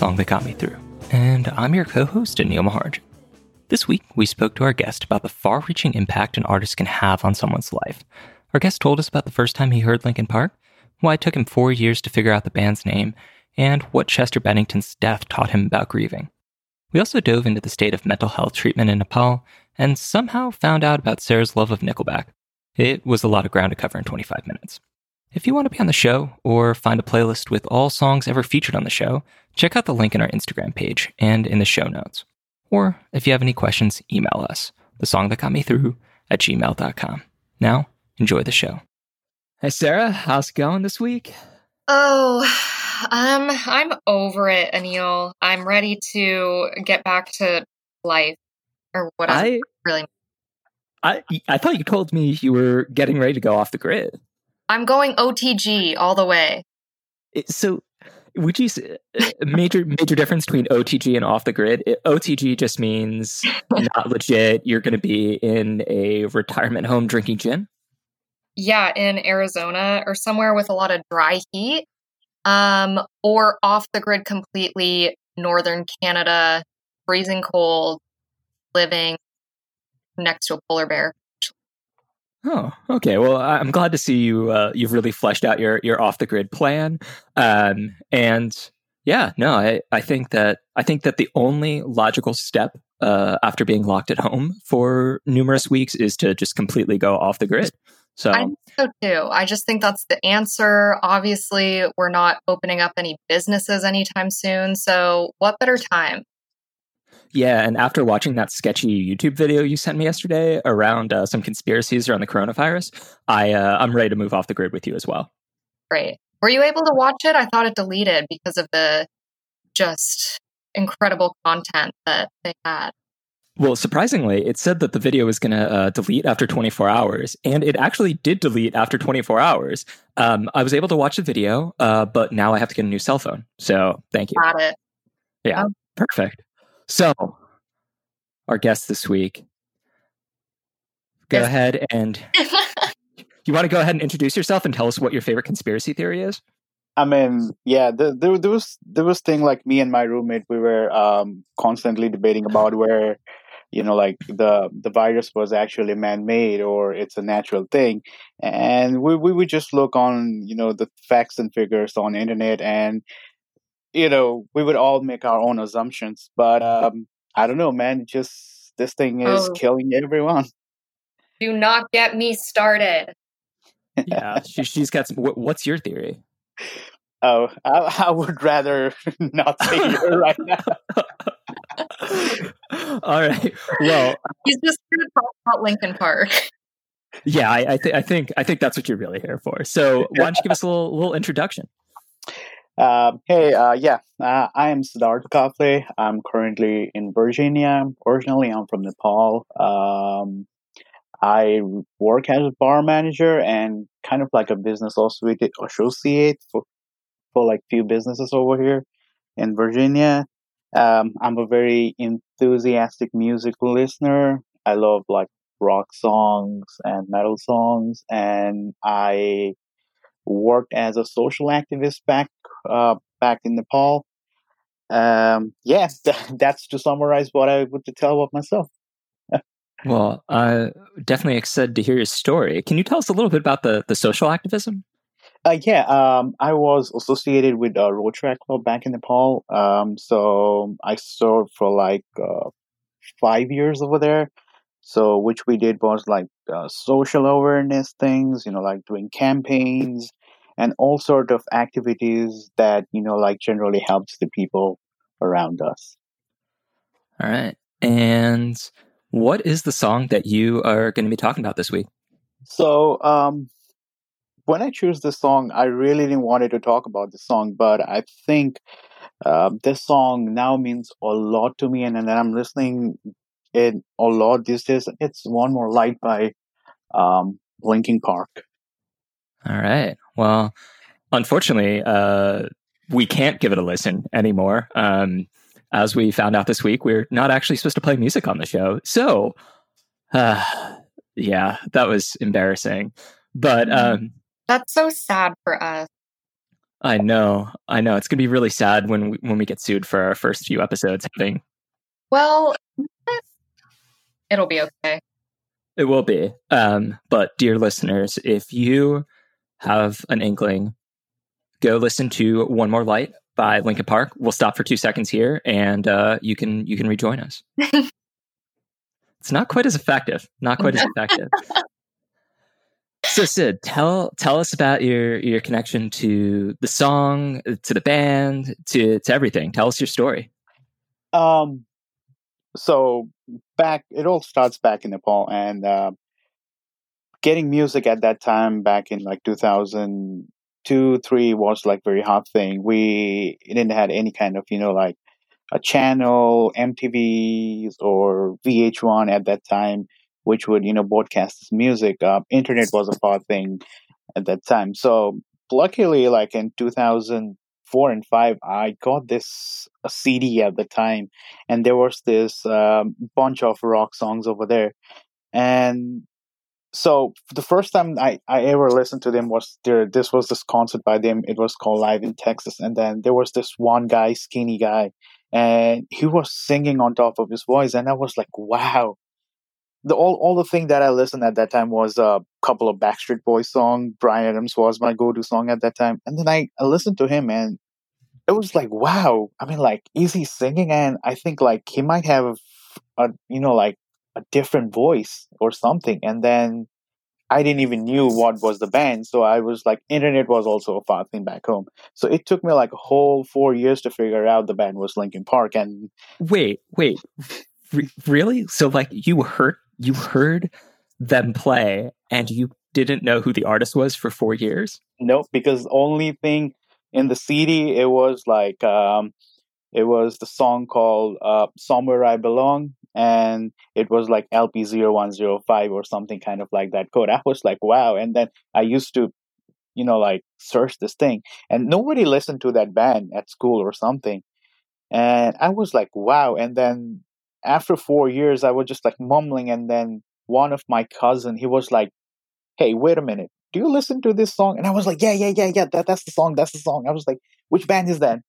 Song that got me through, and I'm your co host, Anil Maharjan. This week, we spoke to our guest about the far reaching impact an artist can have on someone's life. Our guest told us about the first time he heard Linkin Park, why it took him four years to figure out the band's name, and what Chester Bennington's death taught him about grieving. We also dove into the state of mental health treatment in Nepal and somehow found out about Sarah's love of Nickelback. It was a lot of ground to cover in 25 minutes. If you want to be on the show or find a playlist with all songs ever featured on the show, check out the link in our Instagram page and in the show notes. Or if you have any questions, email us, the song that got me through at gmail.com. Now, enjoy the show. Hey, Sarah, how's it going this week? Oh, um, I'm over it, Anil. I'm ready to get back to life or what I really. I I thought you told me you were getting ready to go off the grid. I'm going OTG all the way. So, would you say uh, major major difference between OTG and off the grid? OTG just means not legit. You're going to be in a retirement home drinking gin. Yeah, in Arizona or somewhere with a lot of dry heat, um, or off the grid completely. Northern Canada, freezing cold, living next to a polar bear. Oh, okay. Well, I'm glad to see you. Uh, you've really fleshed out your your off the grid plan. Um, and yeah, no, I I think that I think that the only logical step uh, after being locked at home for numerous weeks is to just completely go off the grid. So I so too. I just think that's the answer. Obviously, we're not opening up any businesses anytime soon. So, what better time yeah, and after watching that sketchy YouTube video you sent me yesterday around uh, some conspiracies around the coronavirus, I uh, I'm ready to move off the grid with you as well. Great. Were you able to watch it? I thought it deleted because of the just incredible content that they had. Well, surprisingly, it said that the video was going to uh, delete after 24 hours, and it actually did delete after 24 hours. Um, I was able to watch the video, uh, but now I have to get a new cell phone. So thank you. Got it. Yeah, oh. perfect. So, our guest this week, go yes. ahead and you want to go ahead and introduce yourself and tell us what your favorite conspiracy theory is? I mean, yeah, there, there, there was there was thing like me and my roommate, we were um, constantly debating about where, you know, like the the virus was actually man made or it's a natural thing, and we we would just look on you know the facts and figures on the internet, and you know, we would all make our own assumptions. But um, I don't know, man. Just this thing is oh. killing everyone. Do not get me started. yeah, she, has got some. What's your theory? Oh, I, I would rather not say it right now. All right. Well, he's just going to talk about Linkin Park. Yeah, I, I, th- I think I think that's what you're really here for. So, why don't you give us a little little introduction? Uh, hey, uh, yeah, uh, I am Siddharth Kafle. I'm currently in Virginia. Originally, I'm from Nepal. Um, I work as a bar manager and kind of like a business associate for, for like few businesses over here in Virginia. Um, I'm a very enthusiastic music listener. I love like rock songs and metal songs, and I worked as a social activist back uh, back in Nepal. Um, yes, that's to summarize what I would tell about myself. well, uh, definitely excited to hear your story. Can you tell us a little bit about the, the social activism? Uh, yeah, um, I was associated with a Rotaract Club back in Nepal. Um, so I served for like uh, five years over there. So, which we did was like uh, social awareness things, you know, like doing campaigns, and all sort of activities that you know like generally helps the people around us. All right and what is the song that you are going to be talking about this week? So um when i choose this song i really didn't wanted to talk about the song but i think uh, this song now means a lot to me and, and then i'm listening it a lot these days. It's one more light by um linkin park all right. Well, unfortunately, uh, we can't give it a listen anymore. Um, as we found out this week, we're not actually supposed to play music on the show. So, uh, yeah, that was embarrassing. But mm-hmm. um, that's so sad for us. I know, I know. It's gonna be really sad when we, when we get sued for our first few episodes having. Well, it'll be okay. It will be. Um, but dear listeners, if you have an inkling, go listen to One More Light by Linkin Park. We'll stop for two seconds here, and uh, you can you can rejoin us. it's not quite as effective. Not quite as effective. So Sid, tell tell us about your your connection to the song, to the band, to to everything. Tell us your story. Um, so back, it all starts back in Nepal, and uh, getting music at that time, back in like two thousand two, three, was like very hot thing. We didn't had any kind of you know like a channel, MTVs or VH1 at that time which would you know broadcast music. Uh, internet was a far thing at that time. So luckily, like in 2004 and five, I got this CD at the time, and there was this um, bunch of rock songs over there, and so the first time I, I ever listened to them was there this was this concert by them it was called live in texas and then there was this one guy skinny guy and he was singing on top of his voice and i was like wow the all all the thing that I listened at that time was a couple of Backstreet Boys song. Bryan Adams was my go to song at that time, and then I, I listened to him, and it was like wow. I mean, like is he singing, and I think like he might have a you know like a different voice or something, and then. I didn't even knew what was the band, so I was like, internet was also a far thing back home. So it took me like a whole four years to figure out the band was Linkin Park. And wait, wait, Re- really? So like you heard you heard them play and you didn't know who the artist was for four years? Nope, because only thing in the CD it was like um, it was the song called uh, "Somewhere I Belong," and it was like LP 0105 or something kind of like that code. I was like, wow! And then I used to, you know, like search this thing, and nobody listened to that band at school or something, and I was like, wow! And then after four years, I was just like mumbling, and then one of my cousin, he was like, "Hey, wait a minute, do you listen to this song?" And I was like, "Yeah, yeah, yeah, yeah, that, that's the song, that's the song." I was like, "Which band is that?"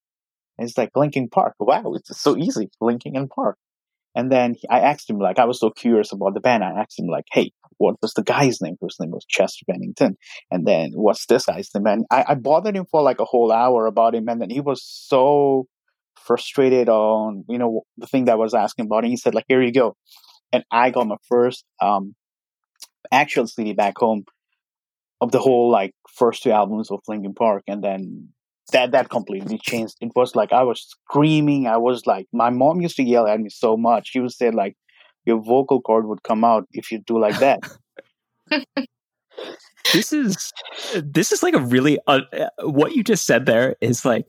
And it's like Linkin Park. Wow, it's so easy, Linkin and Park. And then I asked him, like, I was so curious about the band. I asked him, like, "Hey, what was the guy's name?" His name was Chester Bennington. And then what's this guy's name? And I, I bothered him for like a whole hour about him, and then he was so frustrated on you know the thing that I was asking about, and he said like, "Here you go," and I got my first um, actual CD back home of the whole like first two albums of Linkin Park, and then that that completely changed. It was like I was screaming. I was like, my mom used to yell at me so much. She would say like, "Your vocal cord would come out if you do like that." this is this is like a really uh, what you just said there is like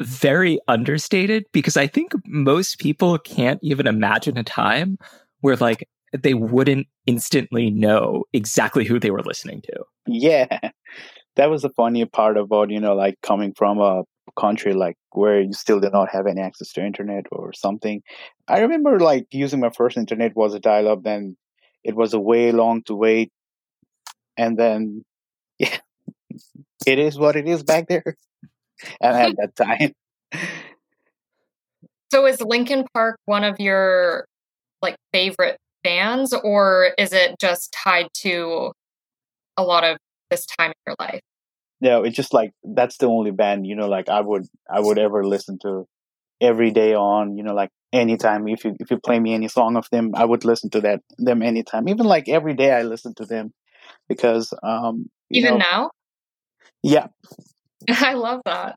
very understated because I think most people can't even imagine a time where like they wouldn't instantly know exactly who they were listening to. Yeah. That was the funny part about, you know, like coming from a country like where you still did not have any access to internet or something. I remember like using my first internet was a dial up, then it was a way long to wait. And then yeah, it is what it is back there and at that time. So is Linkin Park one of your like favorite bands or is it just tied to a lot of this time in your life? No, it's just like that's the only band, you know, like I would I would ever listen to every day on, you know, like anytime if you if you play me any song of them, I would listen to that them anytime. Even like every day I listen to them because um even know, now? Yeah. I love that.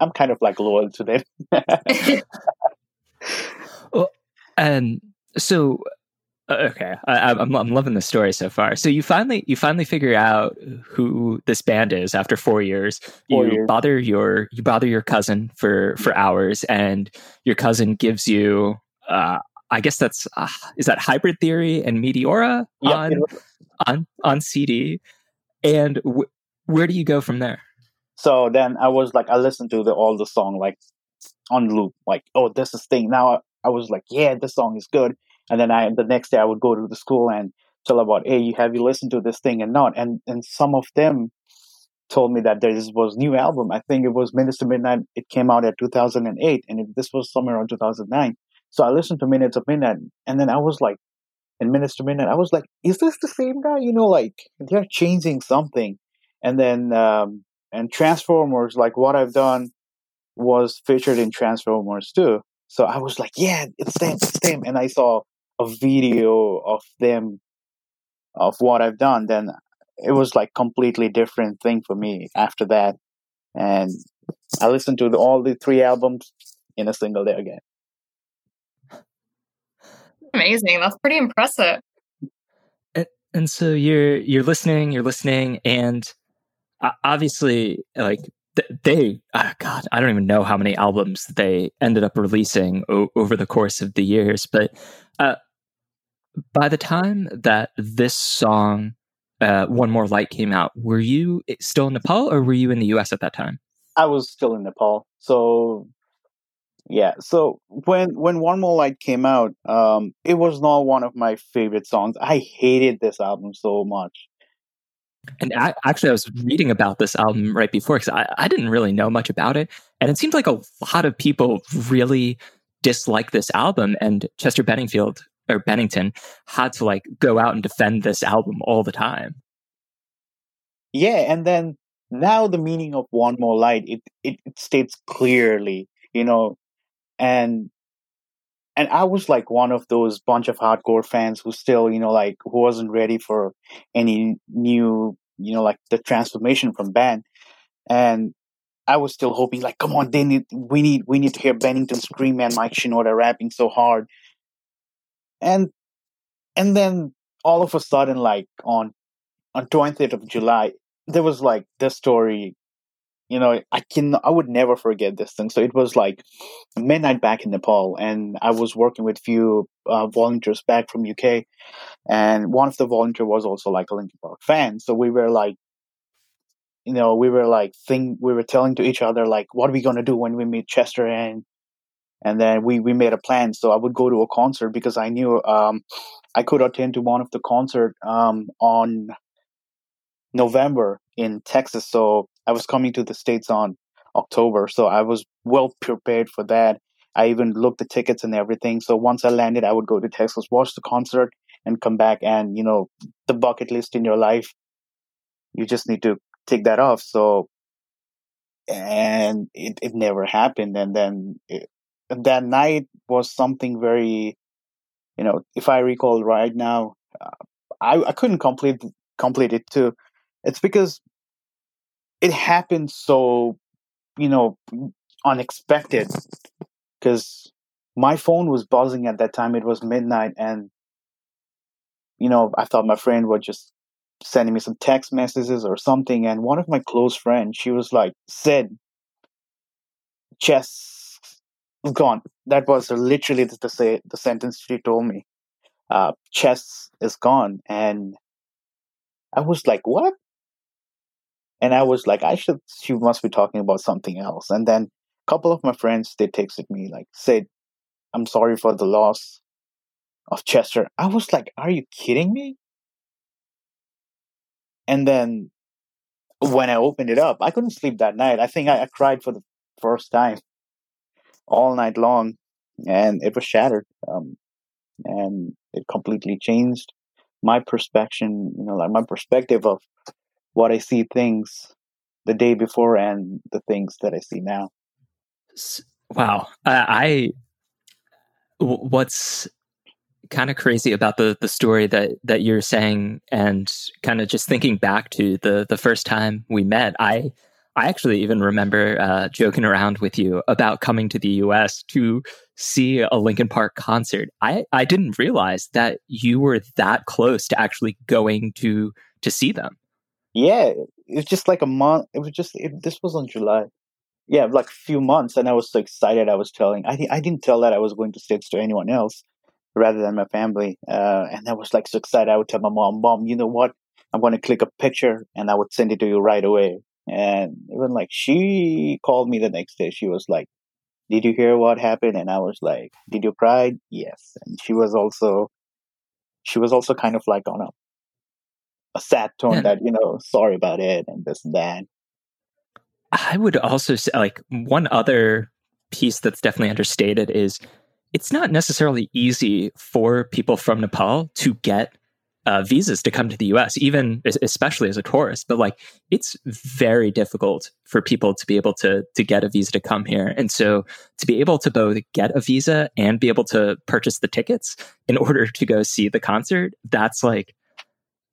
I'm kind of like loyal to them. well, and so okay, I, am I'm, I'm loving the story so far. So you finally you finally figure out who this band is after four years. Four you years. bother your you bother your cousin for for hours, and your cousin gives you. Uh, I guess that's uh, is that hybrid theory and Meteora yep, on on on CD, and w- where do you go from there? So then I was like, I listened to the all the song like on loop, like, oh, this is thing. Now I, I was like, yeah, this song is good. And then I the next day I would go to the school and tell about, hey, you have you listened to this thing and not? And and some of them told me that there was new album. I think it was Minutes to Midnight. It came out at 2008, and it, this was somewhere around 2009. So I listened to Minutes of Midnight, and then I was like, in Minutes to Midnight, I was like, is this the same guy? You know, like they're changing something. And then um, and Transformers, like what I've done was featured in Transformers too. So I was like, yeah, it's them, it's them. And I saw a video of them of what I've done. Then it was like completely different thing for me after that. And I listened to the, all the three albums in a single day again. Amazing. That's pretty impressive. And, and so you're you're listening, you're listening, and obviously, like they, oh God, I don't even know how many albums they ended up releasing o- over the course of the years. But uh, by the time that this song, uh, One More Light, came out, were you still in Nepal or were you in the US at that time? I was still in Nepal. So yeah. So when when One More Light came out, um, it was not one of my favorite songs. I hated this album so much. And I, actually, I was reading about this album right before because I, I didn't really know much about it, and it seemed like a lot of people really dislike this album. And Chester Benningfield or Bennington had to like go out and defend this album all the time. Yeah, and then now the meaning of One More Light it, it, it states clearly, you know, and and I was like one of those bunch of hardcore fans who still, you know, like who wasn't ready for any new, you know, like the transformation from band. And I was still hoping, like, come on, they need, we need, we need to hear Bennington scream and Mike Shinoda rapping so hard. And, and then all of a sudden, like on, on 20th of July, there was like this story you know i can i would never forget this thing. So it was like midnight back in nepal and i was working with few uh, volunteers back from uk and one of the volunteer was also like a linkin park fan. So we were like you know we were like thing we were telling to each other like what are we going to do when we meet chester and and then we we made a plan so i would go to a concert because i knew um i could attend to one of the concert um on november in texas so I was coming to the States on October, so I was well prepared for that. I even looked the tickets and everything. So once I landed, I would go to Texas, watch the concert, and come back. And you know, the bucket list in your life, you just need to take that off. So, and it it never happened. And then it, that night was something very, you know, if I recall right now, uh, I I couldn't complete complete it too. It's because it happened so you know unexpected because my phone was buzzing at that time it was midnight and you know i thought my friend was just sending me some text messages or something and one of my close friends she was like said chess gone that was literally the, the, the sentence she told me uh, chess is gone and i was like what and I was like, I should, she must be talking about something else. And then a couple of my friends, they texted me, like, said, I'm sorry for the loss of Chester. I was like, are you kidding me? And then when I opened it up, I couldn't sleep that night. I think I, I cried for the first time all night long, and it was shattered. Um, and it completely changed my perspective, you know, like my perspective of what I see things the day before and the things that I see now. Wow. I, I what's kind of crazy about the the story that that you're saying and kind of just thinking back to the the first time we met i i actually even remember uh, joking around with you about coming to the us to see a linkin park concert i i didn't realize that you were that close to actually going to to see them yeah, it was just like a month. It was just it, this was on July. Yeah, like a few months, and I was so excited. I was telling. I I didn't tell that I was going to states to anyone else, rather than my family. Uh, and I was like so excited. I would tell my mom, "Mom, you know what? I'm going to click a picture, and I would send it to you right away." And even like she called me the next day. She was like, "Did you hear what happened?" And I was like, "Did you cry?" Yes. And she was also, she was also kind of like on a a sad tone yeah. that you know sorry about it and this and that I would also say, like, one other piece that's definitely understated is it's not necessarily easy for people from Nepal to get uh, visas to come to the US, even especially as a tourist. But like, it's very difficult for people to be able to to get a visa to come here, and so to be able to both get a visa and be able to purchase the tickets in order to go see the concert, that's like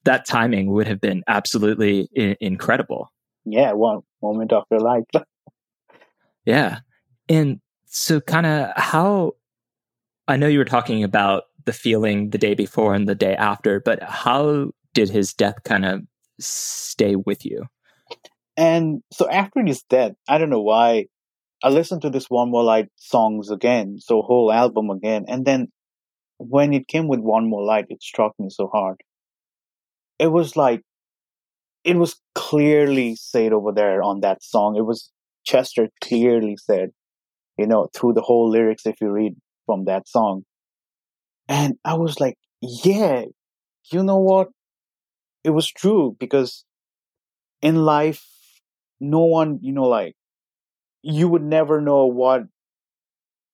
that timing would have been absolutely I- incredible. Yeah, one moment of your life. yeah, and so kind of how I know you were talking about the feeling the day before and the day after, but how did his death kind of stay with you? And so after his death, I don't know why, I listened to this One More Light songs again, so whole album again, and then when it came with One More Light, it struck me so hard. It was like, it was clearly said over there on that song. It was Chester clearly said, you know, through the whole lyrics, if you read from that song. And I was like, yeah, you know what? It was true because in life, no one, you know, like, you would never know what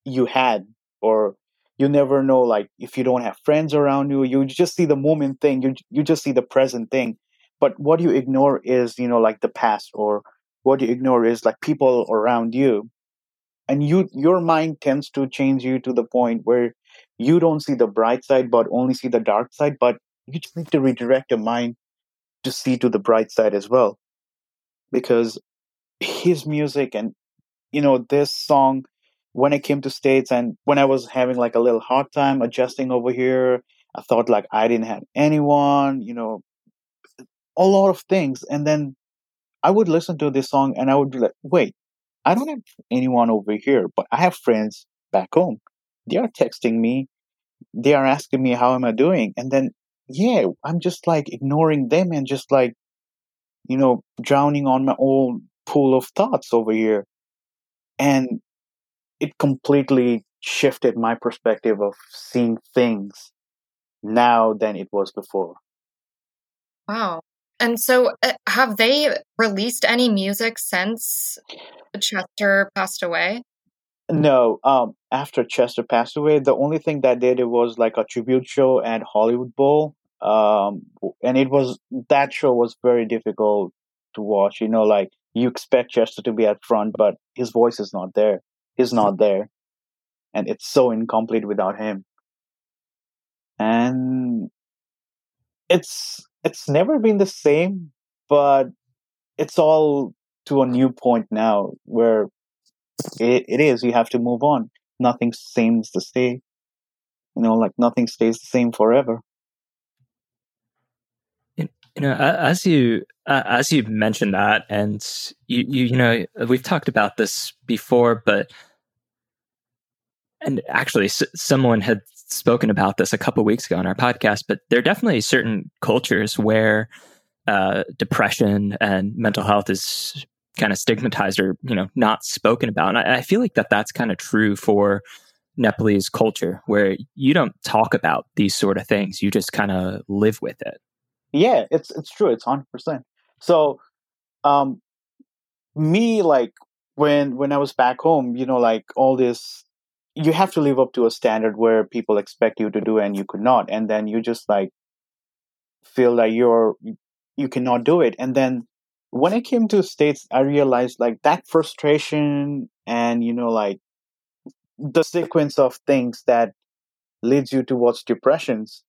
you had or you never know like if you don't have friends around you you just see the moment thing you you just see the present thing but what you ignore is you know like the past or what you ignore is like people around you and you your mind tends to change you to the point where you don't see the bright side but only see the dark side but you just need to redirect your mind to see to the bright side as well. Because his music and you know this song when i came to states and when i was having like a little hard time adjusting over here i thought like i didn't have anyone you know a lot of things. And then i would listen to this song and i would be like wait i don't have anyone over here but i have friends back home they are texting me. They are asking me how am i doing? And then yeah i'm just like ignoring them and just like you know drowning on my own pool of thoughts over here. And it completely shifted my perspective of seeing things now than it was before. Wow. And so uh, have they released any music since chester passed away no, um, after Chester passed away, the only thing that they did was like a tribute show at Hollywood Bowl. Um, and it was that show was very difficult to watch. You know, like you expect Chester to be at front, but his voice is not there. He's not there, and it's so incomplete without him. And it's it's never been the same, but it's all to a new point now where it, it is you have to move on. Nothing seems to stay you know like nothing stays the same forever. You know as you as you mentioned that and you, you you know we've talked about this before but and actually someone had spoken about this a couple weeks ago on our podcast but there are definitely certain cultures where uh, depression and mental health is kind of stigmatized or you know not spoken about. And I, I feel like that that's kind of true for Nepalese culture, where you don't talk about these sort of things; you just kind of live with it. Yeah, it's it's true. It's hundred percent. So, um, me like when when I was back home, you know, like all this, you have to live up to a standard where people expect you to do, and you could not, and then you just like feel that you're you cannot do it, and then when I came to states, I realized like that frustration and you know like the sequence of things that leads you towards depressions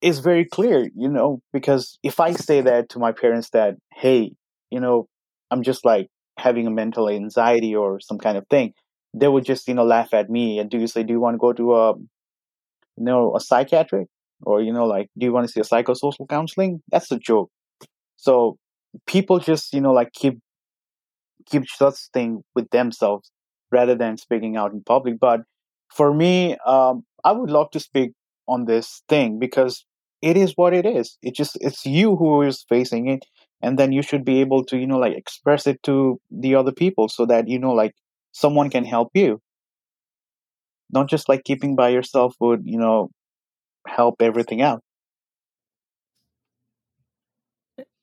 is very clear, you know, because if I say that to my parents that, hey, you know, I'm just like having a mental anxiety or some kind of thing, they would just, you know, laugh at me and do you say, do you want to go to a, you know, a psychiatric? Or, you know, like, do you want to see a psychosocial counseling? That's a joke. So people just you know like keep keep such thing with themselves rather than speaking out in public but for me um, i would love to speak on this thing because it is what it is. It just it's you who is facing it and then you should be able to you know like express it to the other people so that you know like someone can help you. Not just like keeping by yourself would you know help everything out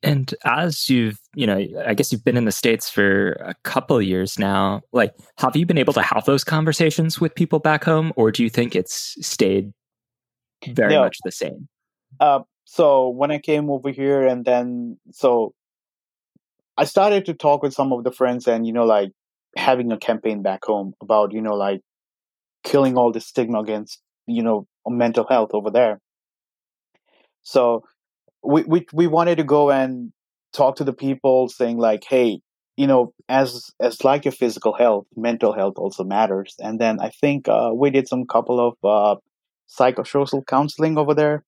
And as you've, you know, I guess you've been in the States for a couple of years now, like, have you been able to have those conversations with people back home, or do you think it's stayed very much the same? Uh, so when I came over here, and then, so I started to talk with some of the friends and, you know, like having a campaign back home about, you know, like killing all the stigma against, you know, mental health over there. So we, we we wanted to go and talk to the people saying like hey you know as as like your physical health mental health also matters. And then i think uh, we did some couple of uh, psychosocial counseling over there.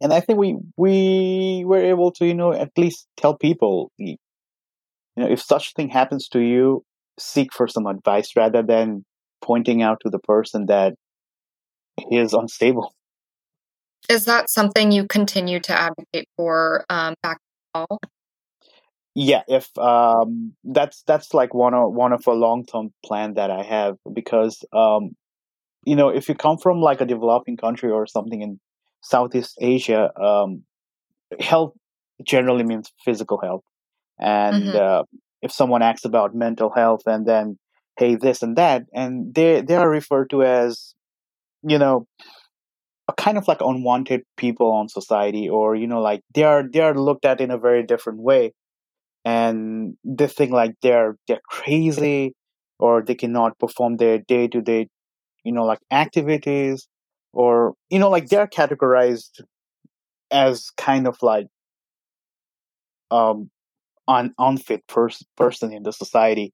And i think we we were able to you know at least tell people you know if such thing happens to you seek for some advice rather than pointing out to the person that he is unstable is that something you continue to advocate for um, back fall? Yeah, if um, that's that's like one of one of a long term plan that I have because um, you know if you come from like a developing country or something in Southeast Asia, um, health generally means physical health, and mm-hmm. uh, if someone asks about mental health and then hey this and that, and they they are referred to as you know kind of like unwanted people on society or you know like they are they are looked at in a very different way. And they think like they're they're crazy or they cannot perform their day to day you know like activities or you know like they're categorized as kind of like um un- unfit pers- person in the society.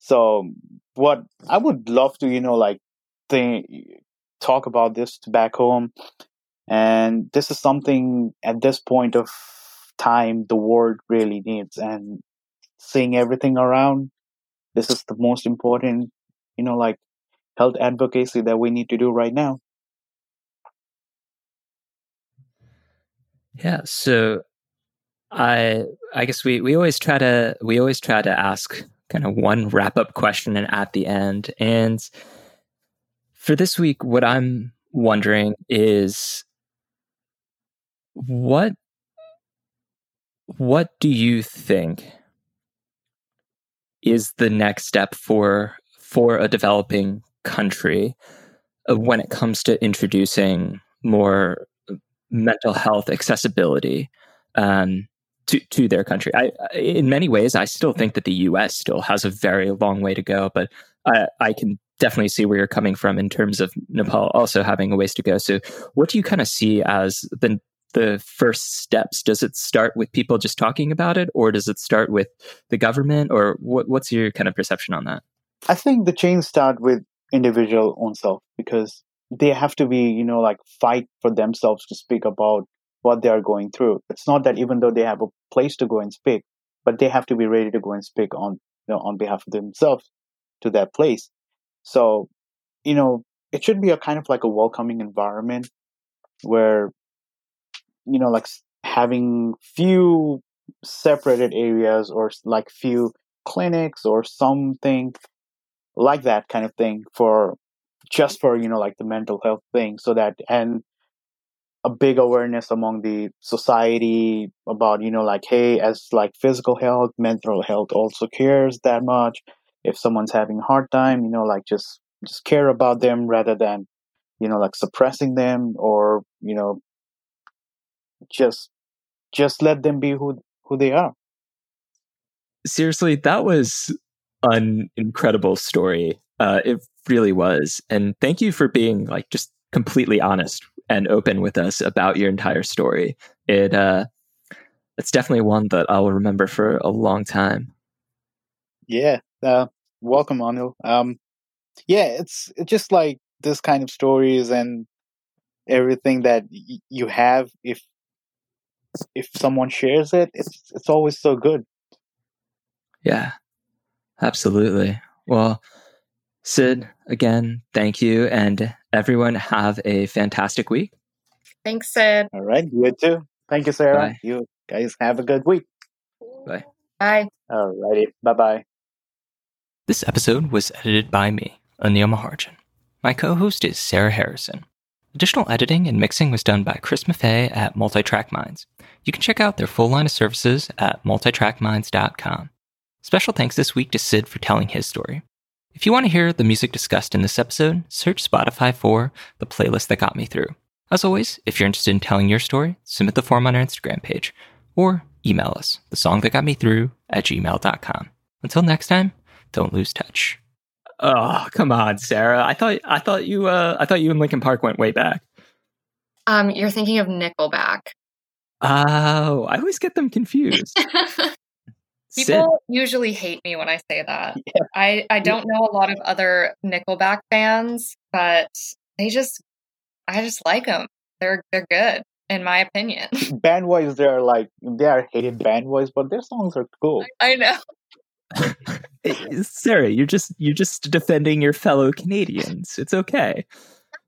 So what i would love to you know like think talk about this back home. And this is something at this point of time the world really needs. And seeing everything around, this is the most important, you know, like health advocacy that we need to do right now. Yeah. So I I guess we, we always try to we always try to ask kind of one wrap up question and at the end. And for this week, what I'm wondering is what what do you think is the next step for for a developing country uh, when it comes to introducing more mental health accessibility um, to to their country. I, in many ways, I still think that the U.S. still has a very long way to go, but I, I can definitely see where you're coming from in terms of Nepal also having a ways to go. So, what do you kind of see as the the first steps? Does it start with people just talking about it, or does it start with the government, or what, what's your kind of perception on that? I think the change start with individual own self because they have to be, you know, like fight for themselves to speak about what they are going through. It's not that even though they have a place to go and speak, but they have to be ready to go and speak on, you know, on behalf of themselves to that place. So, you know, it should be a kind of like a welcoming environment where, you know, like having few separated areas or like few clinics or something like that kind of thing for just for, you know, like the mental health thing so that, and a big awareness among the society about you know like hey as like physical health mental health also cares that much if someone's having a hard time you know like just just care about them rather than you know like suppressing them or you know just just let them be who who they are. Seriously that was an incredible story. Uh it really was. And thank you for being like just completely honest and open with us about your entire story. It uh it's definitely one that i'll remember for a long time. Yeah uh, welcome, Anil. Um, yeah, it's, it's just like this kind of stories and everything that y- you have. If if someone shares it, it's it's always so good. Yeah, absolutely. Well, Sid, again, thank you, and everyone have a fantastic week. Thanks, Sid. All right, you too. Thank you, Sarah. Bye. You guys have a good week. Bye. Bye. All righty. Bye bye. This episode was edited by me, Anil Maharjan. My co host is Sarah Harrison. Additional editing and mixing was done by Chris Maffei at Multitrack Minds. You can check out their full line of services at multitrackminds.com. Special thanks this week to Sid for telling his story. If you want to hear the music discussed in this episode, search Spotify for the playlist that got me through. As always, if you're interested in telling your story, submit the form on our Instagram page or email us, the song that got me through at gmail.com. Until next time, don't lose touch. Oh, come on, Sarah. I thought I thought you uh I thought you and Linkin Park went way back. Um, you're thinking of Nickelback. Oh, I always get them confused. People Sid, usually hate me when I say that. I, I don't know a lot of other Nickelback fans, but they just I just like them. They're they're good in my opinion. band wise, they're like they are hated band wise, but their songs are cool. I know. eh, Sarah, you're just you're just defending your fellow Canadians. It's okay.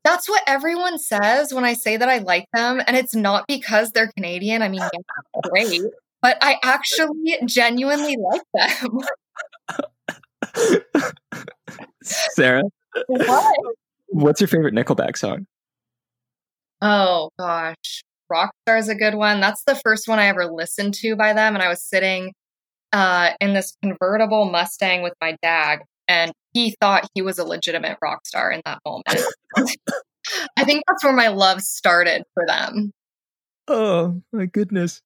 That's what everyone says when I say that I like them, and it's not because they're Canadian. I mean, yeah, great, but I actually genuinely like them. Sarah, what? what's your favorite Nickelback song? Oh gosh. Rockstar is a good one. That's the first one I ever listened to by them. And I was sitting uh, in this convertible Mustang with my dad, and he thought he was a legitimate rock star in that moment. I think that's where my love started for them. Oh my goodness.